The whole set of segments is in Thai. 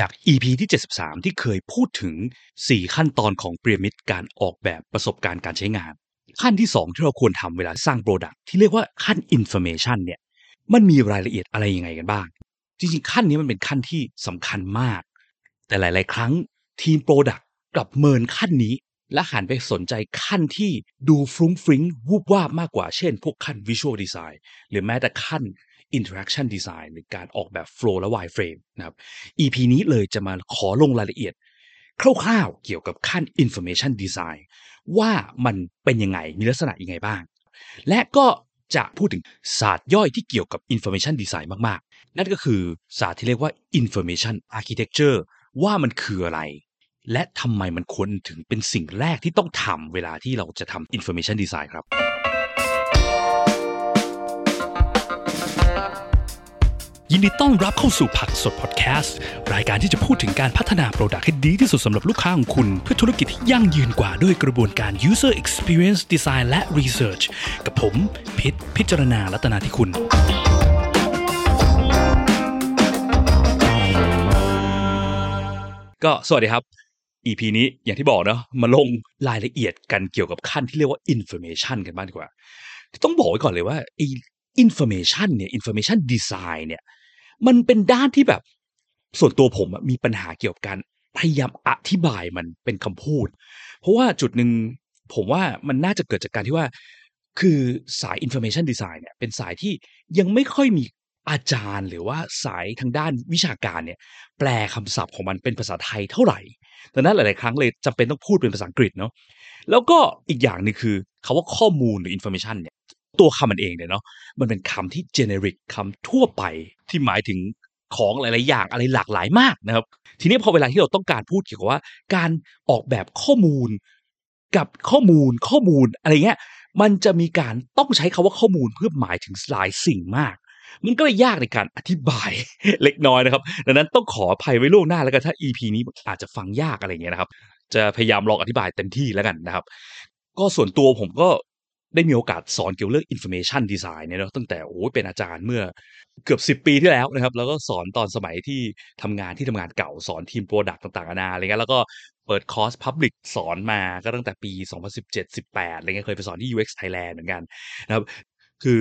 จาก EP ที่ 73 ที่เคยพูดถึง 4 ขั้นตอนของพีระมิดการออกแบบประสบการณ์การใช้งาน ขั้นที่ 2 ที่เราควรทำเวลาสร้างโปรดักที่เรียกว่าขั้น Information เนี่ยมันมีรายละเอียดอะไรยังไงกันบ้าง จริงๆ ขั้นนี้มันเป็นขั้นที่สำคัญมาก แต่หลาย ๆ ครั้งทีมโปรดักกลับเมินขั้นนี้ และหันไปสนใจขั้นที่ดูฟรุ้งฟริ้งวูบวาบมากกว่าเช่น พวกขั้น Visual Design หรือแม้แต่ขั้น Interaction Design หรือการออกแบบ Flow และ Wireframe นะครับ EP นี้เลยจะมาขอลงรายละเอียด คร่าวๆ เกี่ยวกับขั้น Information Design ว่ามันเป็นยังไงมีลักษณะยังไงบ้าง และก็จะพูดถึงศาสตร์ย่อยที่เกี่ยวกับ Information Design มากๆ นั่นก็คือศาสตร์ที่เรียกว่า Information Architecture ว่ามันคืออะไร และทำไมมันควรถึงเป็นสิ่งแรกที่ต้องทำเวลาที่เราจะทำ Information Design ครับ ยินดีต้อนรับเข้าสู่ผักสดพอดแคสต์ รายการที่จะพูดถึงการพัฒนาโปรดักต์ให้ดีที่สุดสำหรับลูกค้าของคุณ เพื่อธุรกิจที่ยั่งยืนกว่าด้วยกระบวนการ user experience design และ research กับผม พิษพิจารณาลัตนาที่คุณ ก็สวัสดีครับ EP นี้อย่างที่บอกเนาะมาลงรายละเอียดกันเกี่ยวกับขั้นที่เรียกว่า information กันบ้างดีกว่า ต้องบอกไว้ก่อนเลยว่าไอ้ information เนี่ย information design เนี่ย มันเป็นด้านที่แบบ ส่วนตัวผมมีปัญหาเกี่ยวกับการพยายามอธิบายมันเป็นคำพูด เพราะว่าจุดหนึ่งผมว่ามันน่าจะเกิดจากการที่ว่า คือสาย information design เนี่ยเป็นสายที่ยังไม่ค่อยมีอาจารย์หรือว่าสายทางด้านวิชาการเนี่ย แปลคำศัพท์ของมันเป็นภาษาไทยเท่าไหร่ดังนั้นหลาย ๆ ครั้งเลยจำเป็นต้องพูดเป็นภาษาอังกฤษเนาะแล้วก็อีกอย่างหนึงคือคาว่าข้อมูลหรือ information เนี่ย ตัวคำมันเองเนี่ยเนาะมันเป็นคำที่ generic คำทั่วไปที่หมายถึงของหลาย ๆ อย่างอะไรหลากหลายมากนะครับ ทีนี้พอเวลาที่เราต้องการพูดเกี่ยวกับว่า การออกแบบข้อมูล กับข้อมูลข้อมูลอะไรเงี้ยมันจะมีการต้องใช้คาว่าข้อมูลเพื่อหมายถึงหลายสิ่งมาก มันก็เลยยากในการอธิบายเล็กน้อยนะครับ ดังนั้นต้องขออภัยไว้ล่วงหน้าแล้วกันถ้า EP นี้อาจจะฟังยากอะไรเงี้ยนะครับ จะพยายามลองอธิบายเต็มที่แล้วกันนะครับ ก็ส่วนตัวผมก็ ได้มีโอกาสสอนเกี่ยวกับเรื่อง information design เนี่ยเนาะตั้งแต่โอ้ยเป็นอาจารย์เมื่อเกือบ 10 ปีที่แล้วนะครับ แล้วก็สอนตอนสมัยที่ทำงานที่ทำงานเก่าสอนทีม product ต่างๆนานาอะไรเงี้ยแล้วก็เปิดคอร์ส Public สอนมาก็ตั้งแต่ปี 2017-18อะไรเงี้ยเคยไปสอนที่ UX Thailand เหมือนกันนะครับ คือ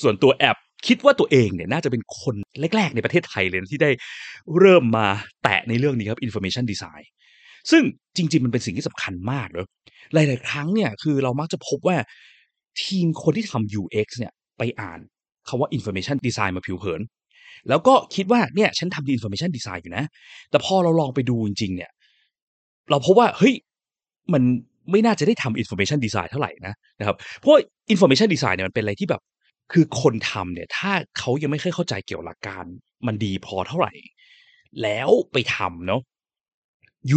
ส่วนตัวแอบคิดว่าตัวเองเนี่ยน่าจะเป็นคนแรก ๆ ในประเทศไทยเลยนะที่ได้เริ่มมาแตะในเรื่องนี้ครับ information design ซึ่งจริง ๆ มันเป็นสิ่งที่สำคัญมากเนอะหลาย ๆ ครั้งเนี่ยคือเรามักจะพบว่า ทีมคนที่ทำ UX เนี่ยไปอ่านคำว่า information design มาผิวเผิน แล้วก็คิดว่าเนี่ยฉันทำ information design อยู่นะ แต่พอเราลองไปดูจริง ๆ เนี่ย เราพบว่าเฮ้ยมันไม่น่าจะได้ทำ information design เท่าไหร่นะนะครับ เพราะ information design เนี่ยมันเป็นอะไรที่แบบ คือคนทำเนี่ย ถ้าเขายังไม่เคยเข้าใจเกี่ยวกับหลักการ มันดีพอเท่าไหร่ แล้วไปทำเนาะ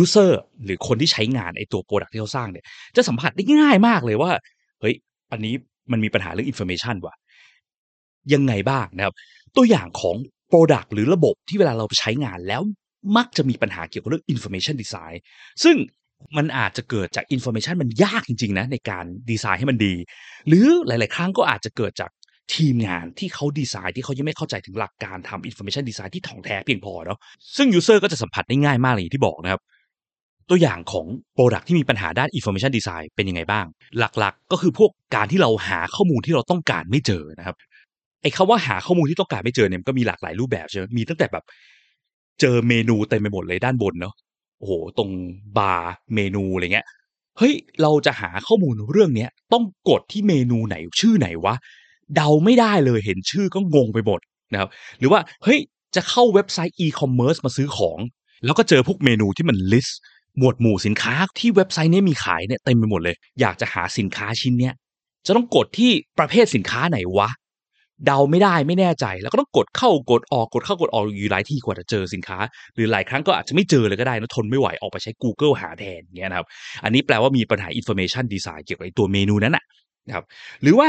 user หรือคนที่ใช้งานไอตัว product ที่เขาสร้างเนี่ย จะสัมผัสได้ง่ายมากเลยว่า อันนี้มันมีปัญหาเรื่อง information ว่ะยังไงบ้างนะครับ ตัวอย่างของ product หรือระบบที่เวลาเราใช้งานแล้วมักจะมีปัญหาเกี่ยวกับเรื่อง information design ซึ่งมันอาจจะเกิดจาก information มันยากจริง ๆ นะ ในการดีไซน์ให้มันดี หรือหลาย ๆ ครั้งก็อาจจะเกิดจากทีมงานที่เขาดีไซน์ที่เขายังไม่เข้าใจถึงหลักการทำ information design ที่ถ่องแท้เพียงพอเนาะซึ่ง user ก็จะสัมผัสได้ง่ายมากเลยที่บอกนะครับ ตัวอย่างของ Product ที่มีปัญหาด้าน Information Design เป็นยังไงบ้าง หลักๆ ก็คือพวกการที่เราหาข้อมูลที่เราต้องการไม่เจอนะครับไอ้คำว่าหาข้อมูลที่ต้องการไม่เจอเนี่ยมันก็มีหลากหลายรูปแบบใช่ไหมมีตั้งแต่แบบเจอเมนูเต็มไปหมดเลยด้านบนเนาะโอ้โหตรงบาร์เมนูอะไรเงี้ยเฮ้ยเราจะหาข้อมูลเรื่องเนี้ยต้องกดที่เมนูไหนชื่อไหนวะเดาไม่ได้เลยเห็นชื่อก็งงไปหมดนะครับ หรือว่าเฮ้ยจะเข้าเว็บไซต์ e-commerce มาซื้อของ แล้วก็เจอพวกเมนูที่มัน list หมวดหมู่สินค้าที่เว็บไซต์นี้มีขายเนี่ยเต็มไปหมดเลย อยากจะหาสินค้าชิ้นเนี้ยจะต้องกดที่ประเภทสินค้าไหนวะ เดาไม่ได้ไม่แน่ใจ แล้วก็ต้องกดเข้ากดออกกดเข้ากดออกอยู่หลายที่กว่าจะเจอสินค้า หรือหลายครั้งก็อาจจะไม่เจอเลยก็ได้นะทนไม่ไหวออกไปใช้ Google หาแทนเงี้ยนะครับอันนี้แปลว่ามีปัญหา information design เกี่ยวกับตัวเมนูนั้นนะนะครับหรือว่า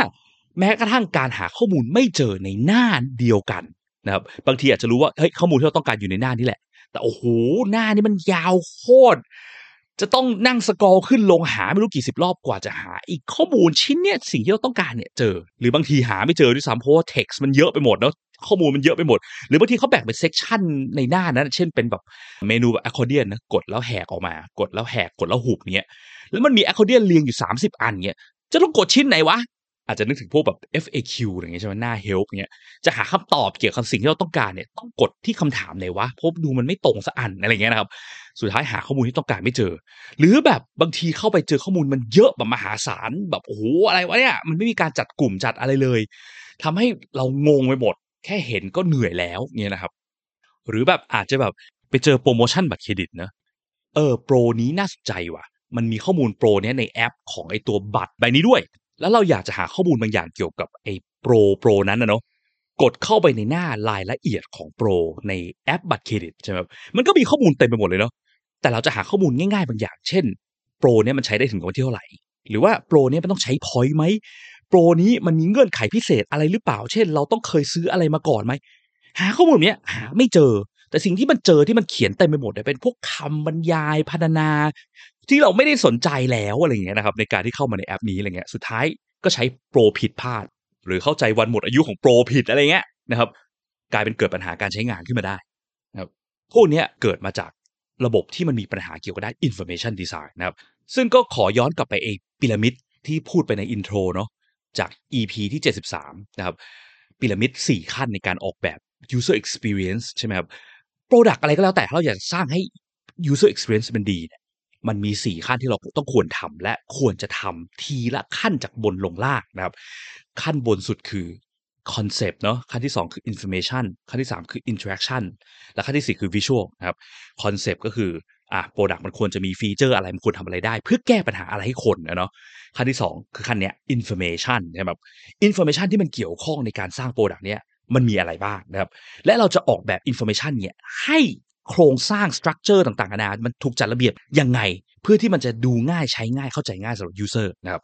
แม้กระทั่งการหาข้อมูลไม่เจอในหน้าเดียวกันนะครับบางทีอาจจะรู้ว่าเฮ้ยข้อมูลที่เราต้องการอยู่ในหน้านี้แหละ แต่โอ้โหหน้านี้มันยาวโคตรจะต้องนั่งสกอลขึ้นลงหาไม่รู้กี่สิบรอบกว่าจะหา อีกข้อมูลชิ้นเนี้ยสิ่งที่เราต้องการเนี่ยเจอ หรือบางทีหาไม่เจอด้วยซ้ำเพราะว่า text มันเยอะไปหมดเนาะข้อมูลมันเยอะไปหมด หรือบางทีเขาแบ่งเป็นเซกชันในหน้านั้นเช่นเป็นแบบเมนูแบบอะคอเดียนนะกดแล้วแหกออกมา กดแล้วแหกกดแล้วหุบเงี้ยแล้วมันมีอะคอเดียนเรียงอยู่ 30 อันเงี้ยจะต้องกดชิ้นไหนวะ อาจจะนึกถึงพวกแบบ FAQ อะไรเงี้ยใช่ไหมหน้า help เงี้ยจะหาคำตอบเกี่ยวกับสิ่งที่เราต้องการเนี่ยต้องกดที่คำถามไหนวะพราะดูมันไม่ตรงสักอันอะไรเงี้ยนะครับ สุดท้ายหาข้อมูลที่ต้องการไม่เจอ หรือแบบบางทีเข้าไปเจอข้อมูลมันเยอะแบบมหาศาลแบบโอ้โหอะไรวะเนี่ยมันไม่มีการจัดกลุ่มจัดอะไรเลยทำให้เรางงไปหมด แค่เห็นก็เหนื่อยแล้วเนี่ยนะครับ หรือแบบอาจจะแบบไปเจอโปรโมชั่นบัตรเครดิตนะเออโปรนี้น่าสนใจว่ะมันมีข้อมูลโปรเนี้ยในแอปของไอตัวบัตรใบนี้ด้วย แล้วเราอยากจะหาข้อมูลบางอย่างเกี่ยวกับไอ้โปรโปรนั้นนะเนาะกดเข้าไปในหน้ารายละเอียดของโปรในแอปบัตรเครดิตใช่ไหมมันก็มีข้อมูลเต็มไปหมดเลยเนาะแต่เราจะหาข้อมูลง่ายๆบางอย่าง เช่นโปรเนี้ยมันใช้ได้ถึงวันที่เท่าไหร่หรือว่าโปรเนี้ยมันต้องใช้พอยต์ไหมโปรนี้มันมีเงื่อนไขพิเศษอะไรหรือเปล่า เช่น เราต้องเคยซื้ออะไรมาก่อนไหมหาข้อมูลเนี้ยหาไม่เจอ แต่สิ่งที่มันเจอที่มันเขียนเต็มไปหมดเนี่ยเป็นพวกคำบรรยายพรรณนา ที่เราไม่ได้สนใจแล้วอะไรเงี้ยนะครับในการที่เข้ามาในแอปนี้อะไรเงี้ยสุดท้ายก็ใช้โปรผิดพลาด หรือเข้าใจวันหมดอายุของโปรผิดอะไรเงี้ยนะครับ กลายเป็นเกิดปัญหาการใช้งานขึ้นมาได้นะครับพวกนี้เกิดมาจากระบบที่มันมีปัญหาเกี่ยวกับด้าน information design นะครับ ซึ่งก็ขอย้อนกลับไปไอ้พีระมิดที่พูดไปในอินโทรเนาะจาก EP ที่ 73 นะครับพีระมิด 4 ขั้นในการออกแบบ user experience ใช่ไหมครับ product อะไรก็แล้วแต่ถ้าเราอยากจะสร้างให้ user experience มันดีเนี่ย มันมี 4 ขั้นที่เราต้องควรทำและควรจะทำทีละขั้นจากบนลงล่างนะครับ ขั้นบนสุดคือ concept เนาะขั้นที่ 2 คือ information ขั้นที่ 3 คือ interaction และขั้นที่ 4 คือ visual นะครับ concept ก็คืออะ product มันควรจะมี feature อะไรมันควรทำอะไรได้ เพื่อแก้ปัญหาอะไรให้คนนะเนาะขั้นที่ 2 คือขั้นเนี้ย information ใช่ไหมครับ information ที่มันเกี่ยวข้องในการสร้าง product เนี้ยมันมีอะไรบ้างนะครับ และเราจะออกแบบ information เนี่ยให้ โครงสร้าง structure ต่างๆนานามันถูกจัดระเบียบยังไง เพื่อที่มันจะดูง่ายใช้ง่ายเข้าใจง่ายสำหรับ user นะครับ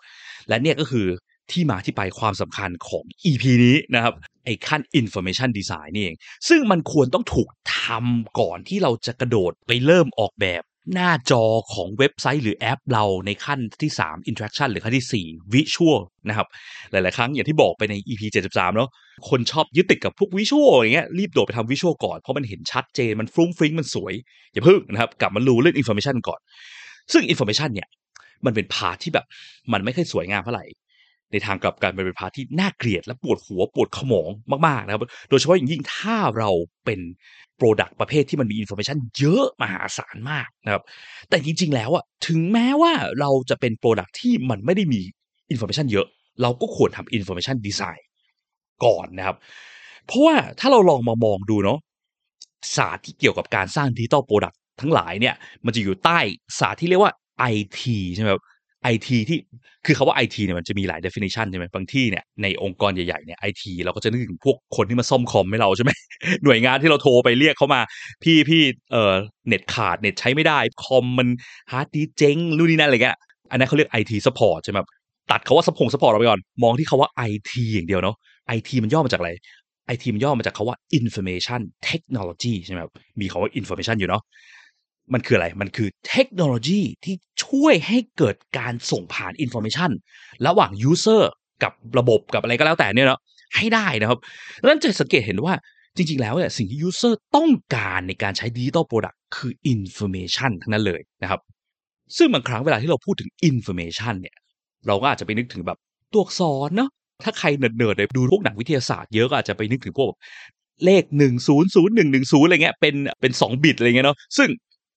และเนี่ยก็คือที่มาที่ไปความสำคัญของ EP นี้นะครับไอ้ขั้น information design นี่เอง ซึ่งมันควรต้องถูกทำก่อนที่เราจะกระโดดไปเริ่มออกแบบ หน้าจอของเว็บไซต์หรือแอปเราในขั้นที่ 3 interaction หรือขั้นที่ 4 visual นะครับ หลาย ๆ ครั้งอย่างที่บอกไปใน EP 73 เนาะคนชอบยึดติดกับพวกวิชวลอย่างเงี้ยรีบโดดไปทำวิชวลก่อน เพราะมันเห็นชัดเจน มันฟรุ้งฟริ้งมันสวย อย่าเพิ่งนะครับ กลับมารู้เรื่อง information ก่อน ซึ่ง information เนี่ยมันเป็นพาที่แบบมันไม่ค่อยสวยงามเท่าไหร่ ในทางกลับกันมันเป็น part ที่น่าเกลียดและปวดหัวปวดขมองมากๆนะครับ โดยเฉพาะอย่างยิ่งถ้าเราเป็น product ประเภทที่มันมีอินโฟ a t ชันเยอะมหาศาลมากนะครับ แต่จริง ๆ แล้วอะถึงแม้ว่าเราจะเป็น product ที่มันไม่ได้มี information เยอะ เราก็ควรทำอินโฟ a t ชันดีไซน์ก่อนนะครับ เพราะว่าถ้าเราลองมามองดูเนาะศาสตร์ที่เกี่ยวกับการสร้าง digital product ทั้งหลายเนี่ย มันจะอยู่ใต้ศาสตร์ที่เรียกว่า IT ใช่ไหมครับ ไอทีที่คือคำว่าไอทีเนี่ยมันจะมีหลาย definition ใช่ไหมบางที่เนี่ยในองค์กรใหญ่ๆเนี่ยไอทีเราก็จะนึกถึงพวกคนที่มาซ่อมคอมให้เราใช่ไหมหน่วยงานที่เราโทรไปเรียกเขามา พี่พี่เอ่อเน็ตขาดเน็ตใช้ไม่ได้คอมมันฮาร์ดดิสก์เจ๊งนู่นนี่นั่นอะไรเงี้ยอันนั้นเขาเรียก IT support ใช่ไหมตัดคำว่าซัพพง support เราไปก่อน มองที่คำว่าไอทีอย่างเดียวเนาะไอทีมันย่อมาจากอะไรไอทีมันย่อมาจากคำว่า information technology ใช่ไหมมีคำว่า information อยู่เนาะ มันคืออะไร มันคือเทคโนโลยีที่ช่วยให้เกิดการส่งผ่านอินโฟ a t ชันระหว่างยูเซอร์กับระบบกับอะไรก็แล้วแต่เนี่ยเนาะให้ได้นะครับดังนั้นจะสังเกตเห็นว่าจริง ๆ แล้วเนี่ยสิ่งที่ user ต้องการในการใช้ดิจิตอลโปรดักต์คืออินโฟ a t ชันทั้งนั้นเลยนะครับ ซึ่งบางครั้งเวลาที่เราพูดถึงอินโฟ a t ชันเนี่ย เราก็อาจจะไปนึกถึงแบบตัวอักษรเนาะถ้าใครเนิร์ดๆเลยดูพวกหนังวิทยาศาสตร์เยอะก็อาจจะไปนึกถึงพวกเลขหนึ่งศูนย์ศูนย์หนึ่งหนึ่งศูนย์อะไรเงี้ยเป็นเป็นสองบิตอะไรเงี้ยเนาะซึ่ง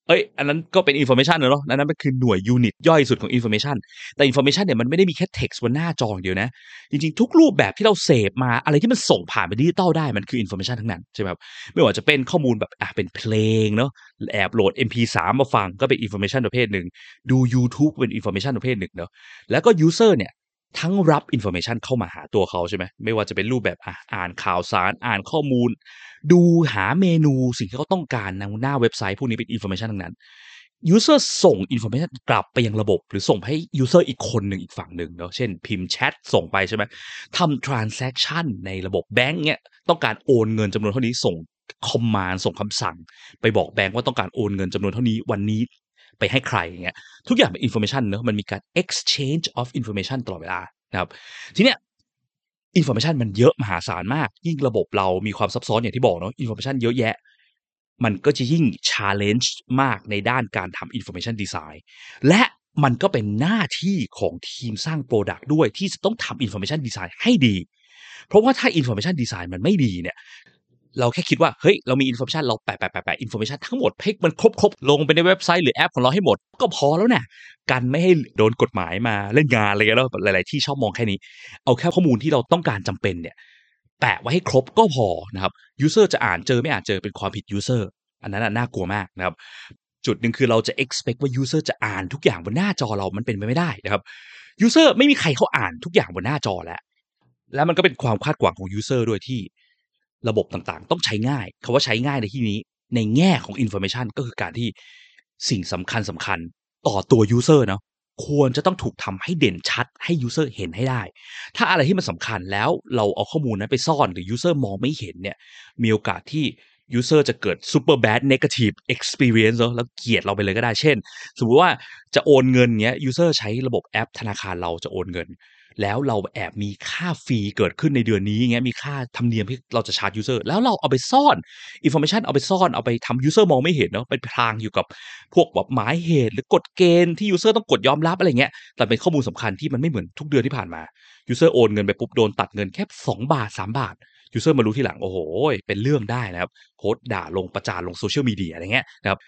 เอ้ย อันนั้นก็เป็นอินโฟ a t ชันเนอะอันนั้นมันคือหน่วยยูนิตย่อยสุดของอินโฟ a t ชันแต่อินโฟ a t ชันเนี่ยมันไม่ได้มีแค่เท็กซ์บนหน้าจออย่างเดียวนะ จริงๆ ทุกรูปแบบที่เราเสพมาอะไรที่มันส่งผ่านไปดิจิตอลได้มันคืออินโฟ a t ชันทั้งนั้นใช่ไหมครับ ไม่ว่าจะเป็นข้อมูลแบบอะเป็นเพลงเนาะแอบโหลด MP3 มาฟังก็เป็นอินโฟ a t ชันประเภทหนึ่ง ดู YouTube เป็นอินโฟ a t ชันประเภทหนึ่งเนาะแล้วก็ยูเซอร์เนี่ยทั้งรับอินโฟ a t ชันเข้ามาหาตัวเขาใช่ไหมไม่ว่าจะเป็นรูปแบบอะอ่านข่าวสารอ่านข้อมูล ดูหาเมนูสิ่งที่เขาต้องการในหน้าเว็บไซต์พวกนี้เป็นอินโฟ a t ชันทั้งนั้นยูเซอร์ส่งอินโฟ a t ชันกลับไปยังระบบ หรือส่งให้ user อีกคนหนึ่งอีกฝั่งหนึ่งเนาะเช่นพิมพ์แชทส่งไปใช่ไหมทำ transaction ในระบบแบงก์เนี่ยต้องการโอนเงินจำนวนเท่านี้ส่ง command ส่งคำสั่ง ไปบอกแบงก์ว่าต้องการโอนเงินจำนวนเท่านี้วันนี้ไปให้ใครอย่างเงี้ยทุกอย่างเป็น information เนอะมันมีการ exchange of information ตลอดเวลานะครับทีเนี้ย information มันเยอะมหาศาลมาก ยิ่งระบบเรามีความซับซ้อนอย่างที่บอกเนาะ information เยอะแยะ มันก็จะยิ่ง challenge มากในด้านการทำ information design และมันก็เป็นหน้าที่ของทีมสร้าง product ด้วยที่จะต้องทำ information design ให้ดี เพราะว่าถ้า information design มันไม่ดีเนี่ย เราแค่คิดว่าเฮ้ยเรามี information เราแปะแปะแปะแปะ information ทั้งหมดให้มันครบครบลงไปในเว็บไซต์หรือแอปของเราให้หมด ก็พอแล้วเนี่ยกันไม่ให้โดนกฎหมายมาเล่นงานอะไรกันแล้วหลาย ๆ ที่ชอบมองแค่นี้ เอาแค่ข้อมูลที่เราต้องการจำเป็นเนี่ยแปะไว้ให้ครบก็พอนะครับ user จะอ่านเจอไม่อ่านเจอเป็นความผิด user อันนั้นน่ากลัวมากนะครับจุดหนึ่งคือเราจะ expect ว่า user จะอ่านทุกอย่างบนหน้าจอเรามันเป็นไปไม่ได้นะครับ user ไม่มีใครเขาอ่านทุกอย่างบนหน้าจอแล้ว แล้วมันก็เป็นความคาดหวังของ user ด้วยที่ ระบบต่างๆ ต้องใช้ง่ายคาว่าใช้ง่ายในที่นี้ ในแง่ของ information ก็คือการที่สิ่งสำคัญสำคัญต่อตัว user เนาะควรจะต้องถูกทำให้เด่นชัดให้ user เห็นให้ได้ ถ้าอะไรที่มันสำคัญแล้วเราเอาข้อมูลนั้นไปซ่อนหรือ user มองไม่เห็นเนี่ยมีโอกาสที่ user จะเกิด super bad negative experience แล้วเกลียดเราไปเลยก็ได้ เช่น สมมติว่าจะโอนเงินเงี้ย user ใช้ระบบแอปธนาคารเราจะโอนเงิน แล้วเราแอบมีค่า fee เกิดขึ้นในเดือนนี้เงี้ยมีค่าธรรมเนียมที่เราจะชาร์จ user แล้วเราเอาไปซ่อน information เอาไปซ่อนเอาไปทำ user มองไม่เห็นเนาะเป็นพรางอยู่กับพวกแบบหมายเหตุ หรือกฎเกณฑ์ที่ user ต้องกดยอมรับอะไรเงี้ยแต่เป็นข้อมูลสำคัญที่มันไม่เหมือนทุกเดือนที่ผ่านมา user โอนเงินไปปุ๊บโดนตัดเงินแค่ 2 บาท 3 บาท user มารู้ทีหลังโอ้โหเป็นเรื่องได้นะครับโพสต์ด่าลงประจานลงโซเชียลมีเดียอะไรเงี้ยนะครับ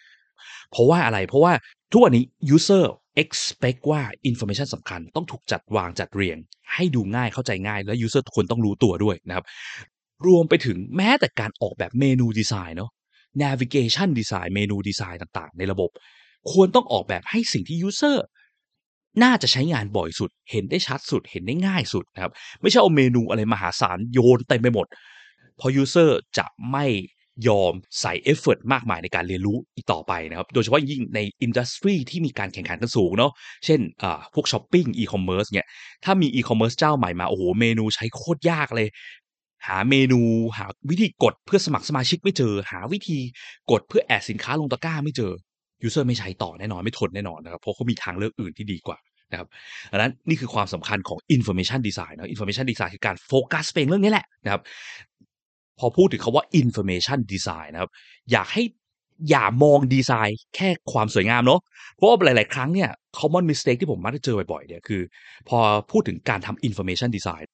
เพราะว่าอะไรเพราะว่าทุกวันนี้ user expect ว่า information สำคัญต้องถูกจัดวางจัดเรียง ให้ดูง่ายเข้าใจง่าย และ user ทุกคนต้องรู้ตัวด้วยนะครับ รวมไปถึงแม้แต่การออกแบบเมนูดีไซน์เนาะ navigation design เมนูดีไซน์ต่างๆ ในระบบ ควรต้องออกแบบให้สิ่งที่ user น่าจะใช้งานบ่อยสุด เห็นได้ชัดสุด เห็นได้ง่ายสุดนะครับ ไม่ใช่เอาเมนูอะไรมหาศาลโยนเต็มไปหมดเพราะ user จะไม่ ยอมใส่ effort มากมายในการเรียนรู้อีกต่อไปนะครับ โดยเฉพาะยิ่งใน industry ที่มีการแข่งขันกันสูงเนาะ เช่นพวกช้อปปิ้งอีคอมเมิร์ซเนี่ย ถ้ามีอีคอมเมิร์ซเจ้าใหม่มา โอ้โห เมนูใช้โคตรยากเลย หาเมนูหาวิธีกดเพื่อสมัครสมาชิกไม่เจอ หาวิธีกดเพื่อ add สินค้าลงตะกร้าไม่เจอ user ไม่ใช้ต่อแน่นอนไม่ทนแน่นอนนะครับเพราะเขามีทางเลือกอื่นที่ดีกว่านะครับดังนั้นนี่คือความสำคัญของ information design นะ information design คือการโฟกัสเองเรื่องนี้แหละนะครับ พอพูดถึงคาว่า information design นะครับ อยากให้อย่ามองดีไซน์แค่ความสวยงามเนาะเพราะว่าหลาย ๆ ครั้งเนี่ย common mistake ที่ผมมักจะเจอบ่อย ๆ เนี่ยคือ พอพูดถึงการทำ information design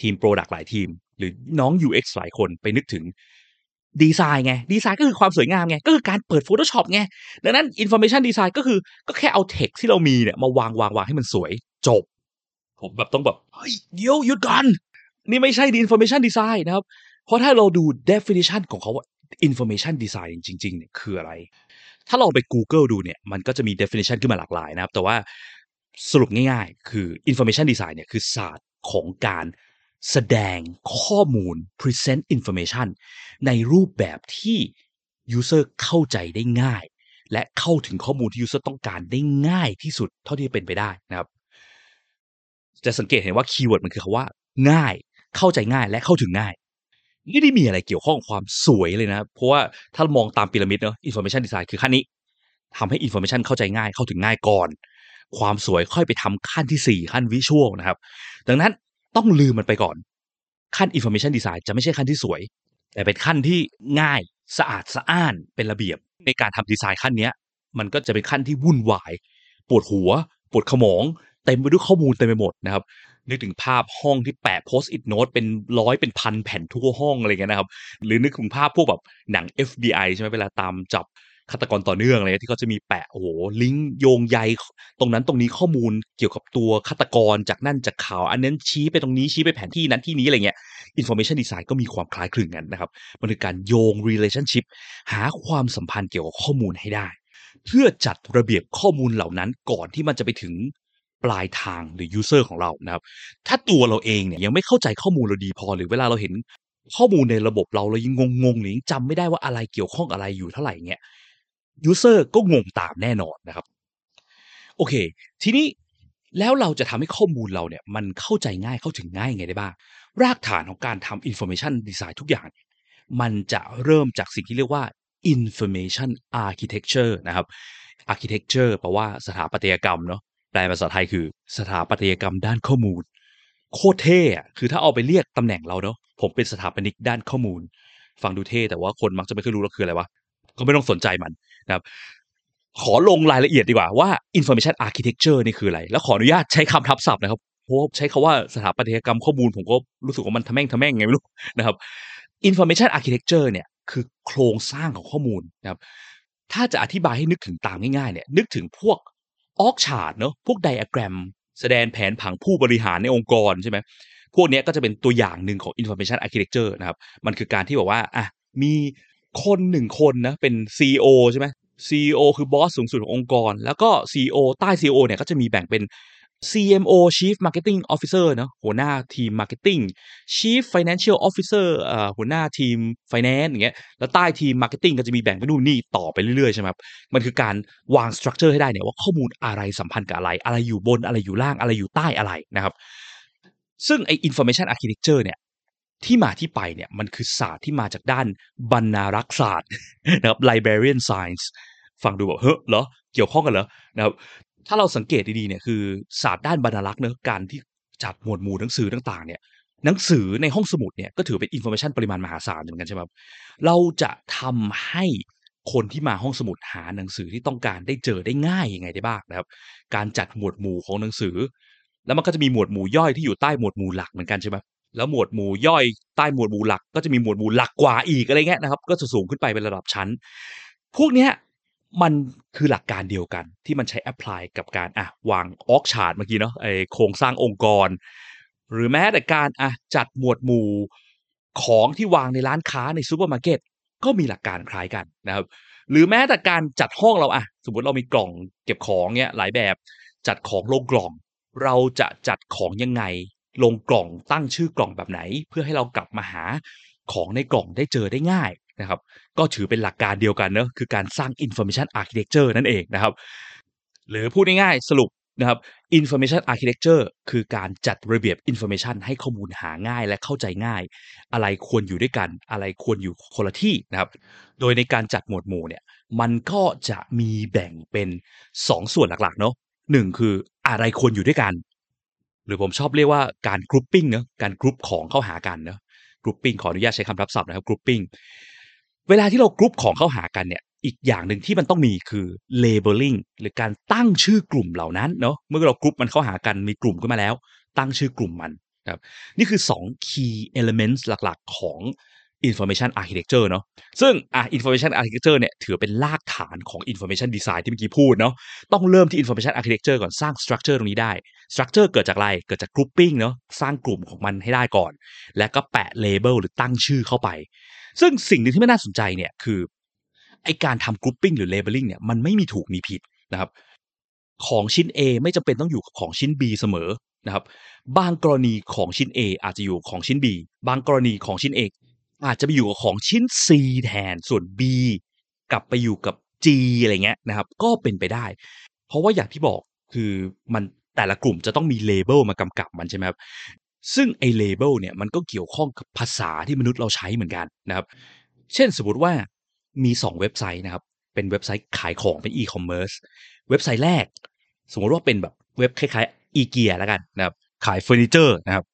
ทีม product หลายทีม หรือน้อง UX หลายคนไปนึกถึงดีไซน์ไง ดีไซน์ก็คือความสวยงามไง ก็คือการเปิด Photoshop ไง ดังนั้น information design ก็คือก็แค่เอา text ที่เรามีเนี่ย มาวางวางวางให้มันสวยจบ ผมแบบต้องแบบ เฮ้ย เดี๋ยวหยุดก่อน นี่ไม่ใช่ information design นะครับ เพราะถ้าเราดู definition ของเขาว่า information design จริงๆเนี่ยคืออะไร ถ้าเราไป Google ดูเนี่ยมันก็จะมี definition ขึ้นมาหลากหลายนะครับ แต่ว่าสรุปง่ายๆ คือ information design เนี่ยคือศาสตร์ของการแสดงข้อมูล present information ในรูปแบบที่ user เข้าใจได้ง่าย และเข้าถึงข้อมูลที่ user ต้องการได้ง่ายที่สุดเท่าที่เป็นไปได้นะครับ จะสังเกตเห็นว่าคีย์เวิร์ดมันคือคาว่า ง่าย เข้าใจง่ายและเข้าถึงง่าย ไม่ได้มีอะไรเกี่ยวข้องกับความสวยเลยนะ เพราะว่าถ้ามองตามพีระมิดเนาะ information design คือขั้นนี้ทำให้ information เข้าใจง่ายเข้าถึงง่ายก่อน ความสวยค่อยไปทำขั้นที่ 4 ขั้นวิชวลนะครับ ดังนั้นต้องลืมมันไปก่อน ขั้น information design จะไม่ใช่ขั้นที่สวย แต่เป็นขั้นที่ง่ายสะอาดสะอ้านเป็นระเบียบ ในการทำดีไซน์ขั้นเนี้ยมันก็จะเป็นขั้นที่วุ่นวาย ปวดหัว ปวดขมองเต็มไปด้วยข้อมูลเต็มไปหมดนะครับ นึกถึงภาพห้องที่แปะโพสต์อิทโน้ตเป็นร้อยเป็นพันแผ่นทั่วห้องอะไรเงี้ยนะครับ หรือนึกถึงภาพพวกแบบหนัง FBI ใช่ไหมเวลาตามจับฆาตกรต่อเนื่องอะไรที่เขาจะมีแปะโอ้โหลิงก์โยงใยตรงนั้นตรงนี้ข้อมูลเกี่ยวกับตัวฆาตกรจากนั่นจากข่าว อันนั้นชี้ไปตรงนี้ชี้ไปแผนที่นั้นที่นี้อะไรเงี้ย information design ก็มีความคล้ายคลึงกันนะครับมันคือการโยง relationship หาความสัมพันธ์เกี่ยวกับข้อมูลให้ได้ เพื่อจัดระเบียบข้อมูลเหล่านั้นก่อนที่มันจะไปถึง ปลายทางหรือ user ของเรานะครับ ถ้าตัวเราเองเนี่ยยังไม่เข้าใจข้อมูลเราดีพอหรือเวลาเราเห็นข้อมูลในระบบเราเรายังงงๆหรือยังจำไม่ได้ว่าอะไรเกี่ยวข้องอะไรอยู่เท่าไหร่เงี้ย user ก็งงตามแน่นอนนะครับ โอเค ทีนี้แล้วเราจะทำให้ข้อมูลเราเนี่ยมันเข้าใจง่ายเข้าถึงง่ายไงได้บ้าง รากฐานของการทำ information design ทุกอย่าง มันจะเริ่มจากสิ่งที่เรียกว่า information architecture นะครับ architecture แปลว่าสถาปัตยกรรมเนาะ แปลภาษาไทยคือสถาปัตยกรรมด้านข้อมูล โคตรเท่อะคือถ้าเอาไปเรียกตำแหน่งเราเนาะผมเป็นสถาปนิกด้านข้อมูล ฟังดูเท่แต่ว่าคนมักจะไม่เคยรู้ว่าคืออะไรวะก็ไม่ต้องสนใจมันนะครับ ขอลงรายละเอียดดีกว่าว่า information architecture นี่คืออะไร แล้วขออนุญาตใช้คำทับศัพท์นะครับเพราะใช้คาว่าสถาปัตยกรรมข้อมูล ผมก็รู้สึกว่ามันทะแม่งทะแม่งไงไม่รู้นะครับ information architecture เนี่ยคือโครงสร้างของข้อมูลนะครับถ้าจะอธิบายให้นึกถึงตามง่ายๆเนี่ยนึกถึงพวก ออกชาร์ตเนาะพวกไดอะแกรม แสดงแผนผังผู้บริหารในองค์กรใช่ไหมพวกนี้ก็จะเป็นตัวอย่างหนึ่งของ information architecture นะครับ มันคือการที่บอกว่าอะมีคนหนึ่งคนนะเป็น CEO ใช่ไหม CEO คือบอสสูงสุดขององค์กร แล้วก็ CEO ใต้ CEO เนี่ยก็จะมีแบ่งเป็น CMO Chief Marketing Officer เนอะหัวหน้าทีม Marketing Chief Financial Officer เอ่อหัวหน้าทีม Finance อย่างเงี้ยแล้วใต้ทีม Marketing ก็จะมีแบ่งไปนู่นนี่ต่อไปเรื่อยๆใช่ไหมครับมันคือการวาง structure ให้ได้เนี่ยว่าข้อมูลอะไรสัมพันธ์กับอะไร อะไรอยู่บนอะไรอยู่ล่างอะไรอยู่ใต้อะไรนะครับ ซึ่งไอ้ information architecture เนี่ยที่มาที่ไปเนี่ยมันคือศาสตร์ที่มาจากด้านบรรณารักษ์ศาสตร์นะครับ librarian science ฟังดูแบบเฮ้ยเหรอ เกี่ยวข้องกันเหรอนะครับ ถ้าเราสังเกตดีๆเนี่ยคือศาสตร์ด้านบรรณารักษ์เนื้อการที่จัดหมวดหมู่หนังสือต่างๆเนี่ยหนังสือในห้องสมุดเนี่ยก็ถือเป็นอินโฟมชันปริมาณมหาศาลเหมือนกันใช่ไหมครับเราจะทำให้คนที่มาห้องสมุดหาหนังสือที่ต้องการได้เจอได้ง่ายยังไงได้บ้างนะครับ การจัดหมวดหมู่ของหนังสือ แล้วมันก็จะมีหมวดหมู่ย่อยที่อยู่ใต้หมวดหมู่หลักเหมือนกันใช่ไหมแล้วหมวดหมู่ย่อยใต้หมวดหมู่หลัก ก็จะมีหมวดหมู่หลักกว่าอีกอะไรเงี้ยนะครับ ก็จะสูงขึ้นไปเป็นระดับชั้น พวกเนี้ย มันคือหลักการเดียวกันที่มันใช้ apply กับการอะวาง org chart เมื่อกี้เนาะไอโครงสร้างองค์กร หรือแม้แต่การอะจัดหมวดหมู่ของที่วางในร้านค้าในซูเปอร์มาร์เก็ตก็มีหลักการคล้ายกันนะครับ หรือแม้แต่การจัดห้องเราอะสมมติเรามีกล่องเก็บของเนี้ยหลายแบบจัดของลงกล่อง เราจะจัดของยังไง ลงกล่องตั้งชื่อกล่องแบบไหน เพื่อให้เรากลับมาหาของในกล่องได้เจอได้ง่าย นะครับ ก็ถือเป็นหลักการเดียวกันเนอะคือการสร้าง information architecture นั่นเองนะครับ หรือพูดง่ายๆสรุปนะครับ information architecture คือการจัดระเบียบ information ให้ข้อมูลหาง่ายและเข้าใจง่าย อะไรควรอยู่ด้วยกัน อะไรควรอยู่คนละที่นะครับ โดยในการจัดหมวดหมู่เนี่ย มันก็จะมีแบ่งเป็น 2 ส่วนหลักๆ เนาะหนึ่งคืออะไรควรอยู่ด้วยกัน หรือผมชอบเรียกว่าการ grouping เนาะการกรุ๊ปของเข้าหากันเนาะ grouping ขออนุญาตใช้คำทับศัพท์นะครับ grouping เวลาที่เรากรุ๊ปของเข้าหากันเนี่ยอีกอย่างหนึ่งที่มันต้องมีคือ labeling หรือการตั้งชื่อกลุ่มเหล่านั้นเนาะเมื่อเรากรุ๊ปมันเข้าหากันมีกลุ่มขึ้นมาแล้ว ตั้งชื่อกลุ่มมันครับนี่คือ 2 key elements หลักๆ ของ information architecture เนาะซึ่งอะ information architecture เนี่ยถือเป็นรากฐานของ information design ที่เมื่อกี้พูดเนาะต้องเริ่มที่ information architecture ก่อนสร้าง structure ตรงนี้ได้ structure เกิดจากอะไร เกิดจาก grouping เนาะสร้างกลุ่มของมันให้ได้ก่อน แล้วก็แปะ label หรือตั้งชื่อเข้าไป ซึ่งสิ่งหนึ่งที่ไม่น่าสนใจเนี่ยคือไอการทำ grouping หรือ labeling เนี่ยมันไม่มีถูกมีผิดนะครับ ของชิ้น A ไม่จำเป็นต้องอยู่กับของชิ้น B เสมอนะครับ บางกรณีของชิ้น A อาจจะอยู่ของชิ้น B บางกรณีของชิ้น A อาจจะไปอยู่กับของชิ้น C แทนส่วน B กลับไปอยู่กับ G อะไรเงี้ยนะครับ ก็เป็นไปได้ เพราะว่าอย่างที่บอกคือมันแต่ละกลุ่มจะต้องมีเลเบลมากำกับมันใช่ไหมครับ ซึ่งไอ้เลเบลเนี่ยมันก็เกี่ยวข้องกับภาษาที่มนุษย์เราใช้เหมือนกันนะครับ เช่นสมมติว่ามี 2 เว็บไซต์นะครับ เป็นเว็บไซต์ขายของเป็นอีคอมเมิร์ซเว็บไซต์แรก สมมติว่าเป็นแบบเว็บคล้ายๆอีเกียแล้วกันนะครับ ขายเฟอร์นิเจอร์นะครับ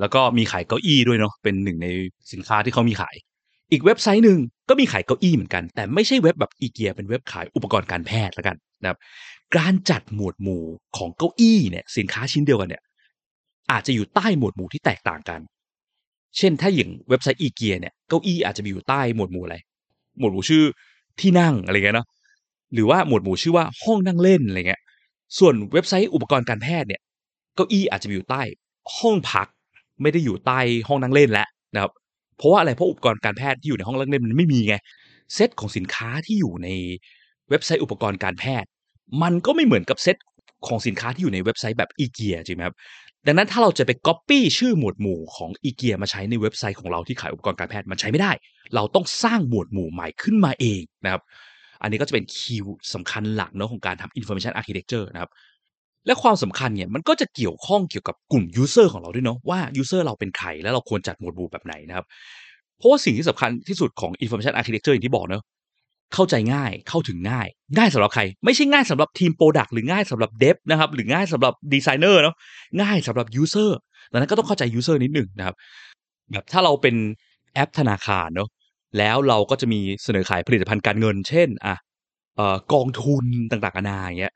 แล้วก็มีขายเก้าอี้ด้วยเนาะเป็นหนึ่งในสินค้าที่เขามีขาย อีกเว็บไซต์หนึ่งก็มีขายเก้าอี้เหมือนกัน แต่ไม่ใช่เว็บแบบอีเกียเป็นเว็บขายอุปกรณ์การแพทย์แล้วกันนะครับ การจัดหมวดหมู่ของเก้าอี้เนี่ยสินค้าชิ้นเดียวกันเนี่ย อาจจะอยู่ใต้หมวดหมู่ที่แตกต่างกัน เช่นถ้าอย่างเว็บไซต์อีเกียเนี่ยเก้าอี้อาจจะไปอยู่ใต้หมวดหมู่อะไร หมวดหมู่ชื่อที่นั่งอะไรเงี้ยเนาะหรือว่าหมวดหมู่ชื่อว่าห้องนั่งเล่นอะไรเงี้ย ส่วนเว็บไซต์อุปกรณ์การแพทย์เนี่ยเก้าอี้อาจจะไปอยู่ใต้ ห้องพักไม่ได้อยู่ใต้ห้องนั่งเล่นแล้วนะครับ เพราะว่าอะไรเพราะอุปกรณ์การแพทย์ที่อยู่ในห้องนั่งเล่นมันไม่มีไงเซตของสินค้าที่อยู่ในเว็บไซต์อุปกรณ์การแพทย์ มันก็ไม่เหมือนกับเซตของสินค้าที่อยู่ในเว็บไซต์แบบอีเกียจริงไหมครับ ดังนั้นถ้าเราจะไปก๊อปปี้ชื่อหมวดหมู่ของอีเกียมาใช้ในเว็บไซต์ของเราที่ขายอุปกรณ์การแพทย์มันใช้ไม่ได้ เราต้องสร้างหมวดหมู่ใหม่ขึ้นมาเองนะครับ อันนี้ก็จะเป็น key สำคัญหลักเนาะของการทำ information architecture นะครับ และความสำคัญเนี่ยมันก็จะเกี่ยวข้องเกี่ยวกับกลุ่ม user ของเราด้วยเนาะว่า user เราเป็นใครและเราควรจัดหมวดหมู่แบบไหนนะครับ เพราะว่าสิ่งที่สำคัญที่สุดของ information architecture อย่างที่บอกเนาะ เข้าใจง่ายเข้าถึงง่าย ง่ายสำหรับใคร ไม่ใช่ง่ายสำหรับทีม product หรือง่ายสำหรับ dev นะครับหรือง่ายสำหรับดีไซเนอร์เนาะง่ายสำหรับ user ดังนั้นก็ต้องเข้าใจ user นิดหนึ่งนะครับแบบถ้าเราเป็นแอปธนาคารเนาะแล้วเราก็จะมีเสนอขายผลิตภัณฑ์การเงิน เช่นอะเอ่อกองทุนต่างๆนานาอย่างเงี้ย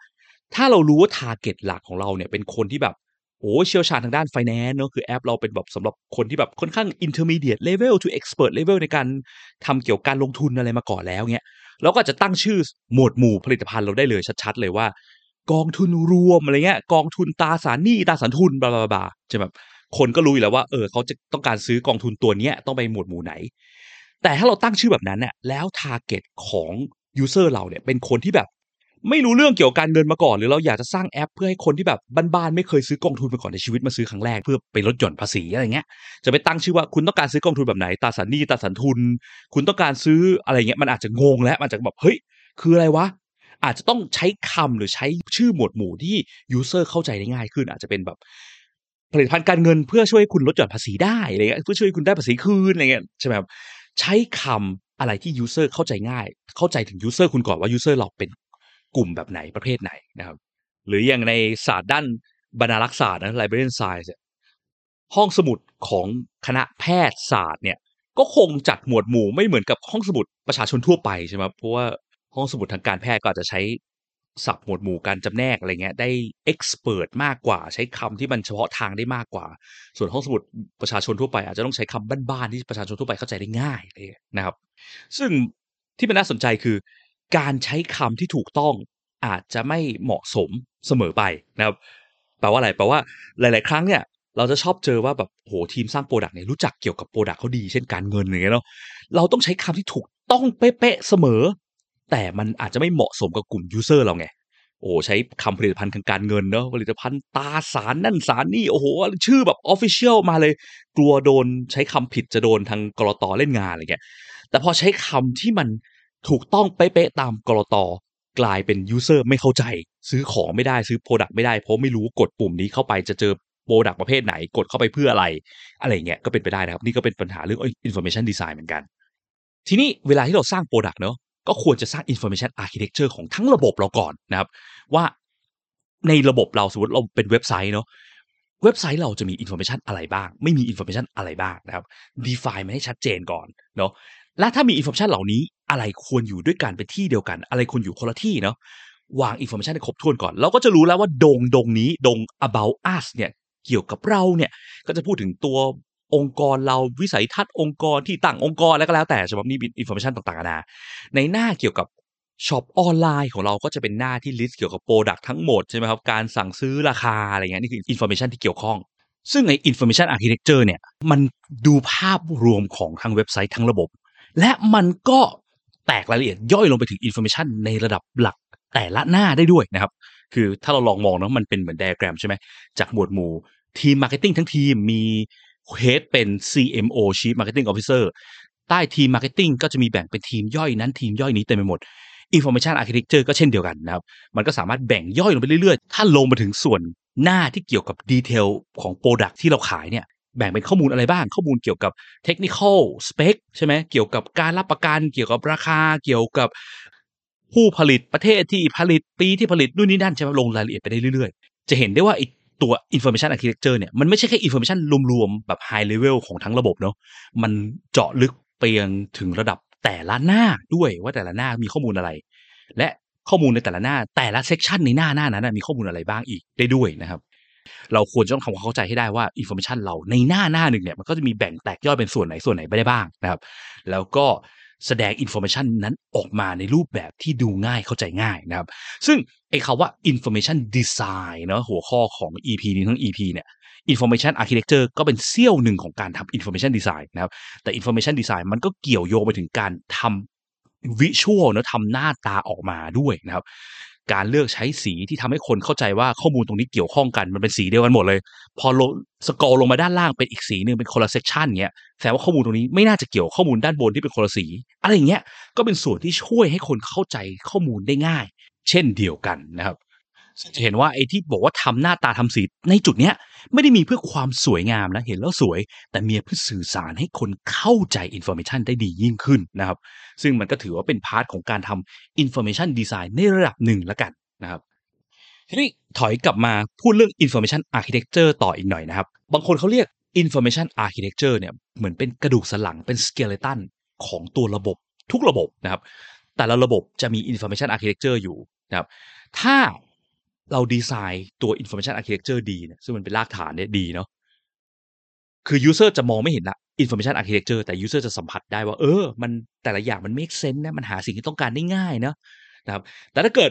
ถ้าเรารู้ว่า target หลักของเราเนี่ยเป็นคนที่แบบ โอ้เชี่ยวชาญทางด้าน finance เนาะคือแอปเราเป็นแบบสำหรับคนที่แบบค่อนข้าง intermediate level to expert level ในการทำเกี่ยวกับการลงทุนอะไรมาก่อนแล้วเงี้ยเราก็จะตั้งชื่อหมวดหมู่ผลิตภัณฑ์เราได้เลยชัดๆเลยว่า กองทุนรวมอะไรเงี้ยกองทุนตราสารหนี้ตราสารทุนบลาบลาบลาจะแบบคนก็รู้อยู่แล้วว่าเออเขาจะต้องการซื้อกองทุนตัวเนี้ยต้องไปหมวดหมู่ไหน แต่ถ้าเราตั้งชื่อแบบนั้นเนี่ยแล้ว target ของ user เราเนี่ยเป็นคนที่แบบ ไม่รู้เรื่องเกี่ยวกับการเงินมาก่อน หรือเราอยากจะสร้างแอป เพื่อให้คนที่แบบบ้านๆไม่เคยซื้อกองทุนมาก่อนในชีวิตมาซื้อครั้งแรกเพื่อไปลดหย่อนภาษีอะไรเงี้ยจะไปตั้งชื่อว่าคุณต้องการซื้อกองทุนแบบไหนตราสารหนี้ตราสารทุน คุณต้องการซื้ออะไรเงี้ยมันอาจจะงงแล้วมันจะแบบเฮ้ยคืออะไรวะอาจจะต้องใช้คำหรือใช้ชื่อหมวดหมู่ที่ user เข้าใจได้ง่ายขึ้น อาจจะเป็นแบบผลิตภัณฑ์การเงินเพื่อช่วยคุณลดหย่อนภาษีได้อะไรเงี้ยเพื่อช่วยคุณได้ภาษีคืนอะไรเงี้ยใช่ไหมครับใช้คำอะไรที่ user เข้าใจง่าย เข้าใจถึง user คุณก่อนว่า user เราเป็น กลุ่มแบบไหนประเภทไหนนะครับ หรืออย่างในศาสตร์ด้านบรรณารักษศาสตร์นะ librarian science ห้องสมุดของคณะแพทยศาสตร์เนี่ยก็คงจัดหมวดหมู่ไม่เหมือนกับห้องสมุดประชาชนทั่วไปใช่ไหมเพราะว่าห้องสมุดทางการแพทย์ก็อาจจะใช้ศัพท์หมวดหมู่การจำแนกอะไรเงี้ยได้เอ็กซ์เพรสมากกว่าใช้คำที่มันเฉพาะทางได้มากกว่า ส่วนห้องสมุดประชาชนทั่วไปอาจจะต้องใช้คำบ้านๆที่ประชาชนทั่วไปเข้าใจได้ง่ายเลยนะครับ ซึ่งที่มันน่าสนใจคือ การใช้คำที่ถูกต้องอาจจะไม่เหมาะสมเสมอไปนะครับแปลว่าอะไรแปลว่าหลาย ๆ ครั้งเนี่ยเราจะชอบเจอว่าแบบโหทีมสร้าง product เนี่ยรู้จักเกี่ยวกับ product เขาดีเช่นการเงินอย่างเงี้ยเนาะเราต้องใช้คำที่ถูกต้องเป๊ะๆเสมอ แต่มันอาจจะไม่เหมาะสมกับกลุ่ม user เราไงโอ้ใช้คำผลิตภัณฑ์ทางการเงินเนาะผลิตภัณฑ์ตราสารนั่นสารนี่โอ้โหชื่อแบบ official มาเลย กลัวโดนใช้คำผิดจะโดนทางกลตเล่นงานอะไรเงี้ยแต่พอใช้คำที่มัน ถูกต้องเป๊ะๆตามกลตกลายเป็น user ไม่เข้าใจ ซื้อของไม่ได้ซื้อ product ไม่ได้ เพราะไม่รู้กดปุ่มนี้เข้าไปจะเจอ product ประเภทไหนกดเข้าไปเพื่ออะไร อะไรเงี้ยก็เป็นไปได้นะครับ นี่ก็เป็นปัญหาเรื่อง information design เหมือนกัน ทีนี้เวลาที่เราสร้าง product เนาะก็ควรจะสร้าง information architecture ของทั้งระบบเราก่อนนะครับ ว่าในระบบเราสมมติเราเป็นเว็บไซต์เนาะเว็บไซต์เราจะมี information อะไรบ้าง ไม่มี information อะไรบ้างนะครับ define มันให้ชัดเจนก่อนเนาะและถ้ามี information เหล่านี้ อะไรควรอยู่ด้วยกันเป็นที่เดียวกัน อะไรควรอยู่คนละที่เนาะวาง information ให้ครบถ้วนก่อน เราก็จะรู้แล้วว่าดงดงนี้ดง about us เนี่ยเกี่ยวกับเราเนี่ยก็จะพูดถึงตัวองค์กรเราวิสัยทัศน์องค์กรที่ตั้งองค์กรแล้วก็แล้วแต่ฉบับนี้เป็น information ต่างๆนาในหน้าเกี่ยวกับช็อปออนไลน์ของเราก็จะเป็นหน้าที่ list เกี่ยวกับ product ทั้งหมดใช่ไหมครับการสั่งซื้อราคาอะไรเงี้ยนี่คือ information ที่เกี่ยวข้อง ซึ่งใน information architecture เนี่ยมันดูภาพรวมของทั้งเว็บไซต์ทั้งระบบ และมันก็ แตกรายละเอียดย่อยลงไปถึง information ในระดับหลักแต่ละหน้าได้ด้วยนะครับ คือถ้าเราลองมองเนาะมันเป็นเหมือนไดอะแกรมใช่ไหมจากหมวดหมู่ทีมมาร์เก็ตติ้งทั้งทีมมี head เป็น CMO Chief Marketing Officer ใต้ทีมมาร์เก็ตติ้งก็จะมีแบ่งเป็นทีมย่อยนั้นทีมย่อยนี้เต็มไปหมด Information Architecture ก็เช่นเดียวกันนะครับ มันก็สามารถแบ่งย่อยลงไปเรื่อยๆ ถ้าลงมาถึงส่วนหน้าที่เกี่ยวกับดีเทลของ Product ที่เราขายเนี่ย แบ่งเป็นข้อมูลอะไรบ้าง ข้อมูลเกี่ยวกับ Technical Spec ใช่ไหมเกี่ยวกับการรับประกันเกี่ยวกับราคาเกี่ยวกับผู้ผลิตประเทศที่ผลิตปีที่ผลิตนู่นนี่นั่นใช่ไหมลงรายละเอียดไปได้เรื่อยๆ จะเห็นได้ว่าไอตัว information architecture เนี่ยมันไม่ใช่แค่ information รวมๆ แบบ high level ของทั้งระบบเนาะมันเจาะลึกไปยังถึงระดับแต่ละหน้าด้วยว่าแต่ละหน้ามีข้อมูลอะไร และข้อมูลในแต่ละหน้าแต่ละ section ในหน้าหน้านั้นมีข้อมูลอะไรบ้างอีกได้ด้วยนะครับ เราควรจะต้องทำความเข้าใจให้ได้ว่า information เราในหน้าหน้าหนึ่งเนี่ยมันก็จะมีแบ่งแตกย่อยเป็นส่วนไหนส่วนไหนไปได้บ้างนะครับ แล้วก็แสดง information นั้นออกมาในรูปแบบที่ดูง่ายเข้าใจง่ายนะครับ ซึ่งไอ้คำว่า information design เนาะหัวข้อของ EP นี้ทั้ง EP เนี่ย information architecture ก็เป็นเสี้ยวหนึ่งของการทำ information design นะครับ แต่ information design มันก็เกี่ยวโยงไปถึงการทำวิชวลเนาะทำหน้าตาออกมาด้วยนะครับ การเลือกใช้สีที่ทำให้คนเข้าใจว่าข้อมูลตรงนี้เกี่ยวข้องกันมันเป็นสีเดียวกันหมดเลย พอลงสกอลลงมาด้านล่างเป็นอีกสีหนึ่งเป็นคนละเซกชันเงี้ยแสดงว่าข้อมูลตรงนี้ไม่น่าจะเกี่ยวข้อมูลด้านบนที่เป็นคนละสี อะไรเงี้ยก็เป็นส่วนที่ช่วยให้คนเข้าใจข้อมูลได้ง่าย เช่นเดียวกันนะครับจะเห็นว่าไอ้ที่บอกว่าทำหน้าตาทำสีในจุดเนี้ย ไม่ได้มีเพื่อความสวยงามนะเห็นแล้วสวย แต่มีเพื่อสื่อสารให้คนเข้าใจ information ได้ดียิ่งขึ้นนะครับ ซึ่งมันก็ถือว่าเป็น part ของการทำ information design ในระดับหนึ่งแล้วกันนะครับทีนี้ถอยกลับมาพูดเรื่อง information architecture ต่ออีกหน่อยนะครับ บางคนเขาเรียก information architecture เนี่ยเหมือนเป็นกระดูกสันหลังเป็น skeleton ของตัวระบบทุกระบบนะครับ แต่ละระบบจะมี information architecture อยู่นะครับ ถ้า เราดีไซน์ตัว information architecture ดีเนี่ยซึ่งมันเป็นรากฐานเนี่ยดีเนาะคือ user จะมองไม่เห็นละ information architecture แต่ user จะสัมผัสได้ว่า เออ มันแต่ละอย่างมัน make sense นะมันหาสิ่งที่ต้องการได้ง่ายเนาะนะครับ แต่ถ้าเกิด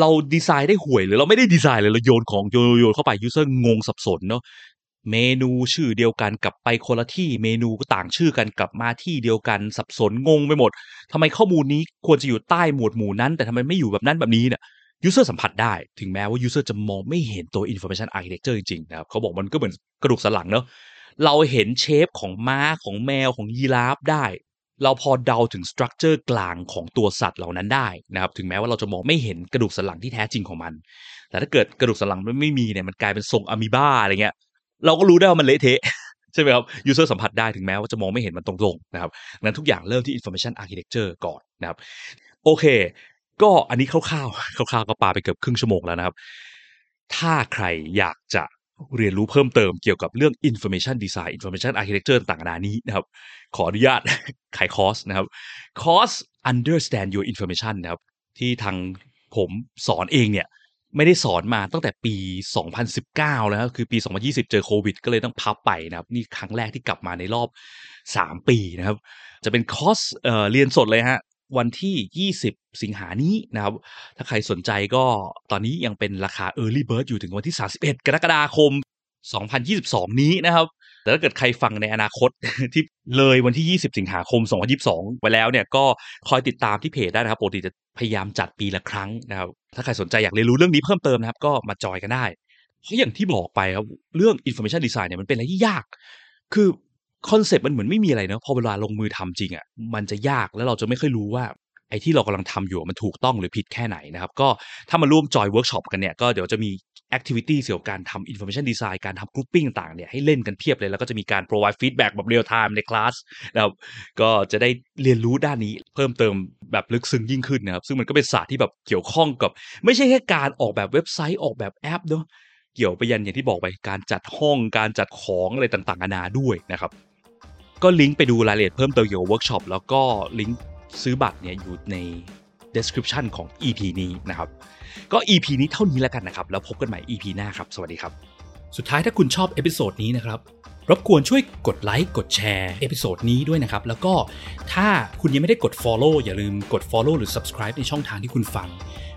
เราดีไซน์ได้ห่วยหรือเราไม่ได้ดีไซน์เลยเราโยนของโยนโยนเข้าไป user งงสับสนเนาะเมนูชื่อเดียวกันกลับไปคนละที่เมนูก็ต่างชื่อกันกลับมาที่เดียวกันสับสนงงไปหมดทำไมข้อมูลนี้ควรจะอยู่ใต้หมวดหมู่นั้น แต่ทำไมไม่อยู่แบบนั้นแบบนี้เนี่ย user สัมผัสได้ ถึงแม้ว่า user จะมองไม่เห็นตัว information architecture จริงๆนะครับเขาบอกมันก็เหมือนกระดูกสันหลังเนาะเราเห็นเชฟของม้าของแมวของยีราฟได้ เราพอเดาถึงสตรัคเจอร์กลางของตัวสัตว์เหล่านั้นได้นะครับถึงแม้ว่าเราจะมองไม่เห็นกระดูกสันหลังที่แท้จริงของมัน แต่ถ้าเกิดกระดูกสันหลังมันไม่มีเนี่ยมันกลายเป็นทรงอะมีบ้าอะไรเงี้ยเราก็รู้ได้ว่ามันเละเทะใช่ไหมครับ user สัมผัสได้ถึงแม้ว่าจะมองไม่เห็นมันตรงๆนะครับงั้นทุกอย่างเริ่มที่ information architecture ก่อนนะครับโอเค ก็อันนี้คร่าวๆคร่าวๆก็ปาไปเกือบครึ่งชั่วโมงแล้วนะครับ ถ้าใครอยากจะเรียนรู้เพิ่มเติมเกี่ยวกับเรื่อง information design information architecture ต่างๆนานี้นะครับ ขออนุญาตขายคอร์สนะครับคอร์ส understand your information นะครับ ที่ทางผมสอนเองเนี่ย ไม่ได้สอนมาตั้งแต่ปี 2019 แล้วคือปี 2020 เจอโควิด ก็เลยต้องพับไปนะครับ นี่ครั้งแรกที่กลับมาในรอบ 3 ปีนะครับ จะเป็นคอร์สเเรียนสดเลยฮะ วันที่ 20 สิงหานี้นะครับ ถ้าใครสนใจก็ตอนนี้ยังเป็นราคา Early Bird อยู่ถึงวันที่ 31 กรกฎาคม 2022 นี้นะครับ แต่ถ้าเกิดใครฟังในอนาคตที่เลยวันที่ 20 สิงหาคม 2022 ไปแล้วเนี่ยก็คอยติดตามที่เพจได้นะครับปกติจะพยายามจัดปีละครั้งนะครับ ถ้าใครสนใจอยากเรียนรู้เรื่องนี้เพิ่มเติมนะครับ ก็มาจอยกันได้เพราะอย่างที่บอกไปครับเรื่อง information design เนี่ยมันเป็นอะไรที่ยาก คือ คอนเซปต์มันเหมือนไม่มีอะไรเนอะพอเวลาลงมือทำจริงอะ่ะมันจะยากแล้วเราจะไม่ค่อยรู้ว่าไอ้ที่เรากำลังทำอยู่มันถูกต้องหรือผิดแค่ไหนนะครับ ก็ถ้ามาร่วมจอยเวิร์กช็อปกันเนี่ย ก็เดี๋ยวจะมี activity เกี่ยวกับการทำ information design การทำ grouping ต่างเนี่ยให้เล่นกันเพียบเลย แล้วก็จะมีการ provide feedback แบบ real time ในคลาสนะครับก็จะได้เรียนรู้ด้านนี้เพิ่มเติมแบบลึกซึ้งยิ่งขึ้นนะครับ ซึ่งมันก็เป็นศาสตร์ที่แบบเกี่ยวข้องกับ ไม่ใช่แค่การออกแบบเว็บไซต์ออกแบบแอปเนาะ เกี่ยวไปยันอย่างที่บอกไปการจัดห้องการจัดของอะไรต่างๆนานาด้วยนะครับ ก็ลิงก์ไปดูรายละเอียดเพิ่มเติมเกี่ยวกับเวิร์กช็อปแล้วก็ลิงก์ซื้อบัตรเนี่ยอยู่ใน description ของ EP นี้นะครับ ก็ EP นี้เท่านี้แล้วกันนะครับ แล้วพบกันใหม่ EP หน้าครับ สวัสดีครับ สุดท้ายถ้าคุณชอบ episode นี้นะครับ รบกวนช่วยกดไลค์กดแชร์ episode นี้ด้วยนะครับ แล้วก็ถ้าคุณยังไม่ได้กด Follow อย่าลืมกด Follow หรือ Subscribe ในช่องทางที่คุณฟัง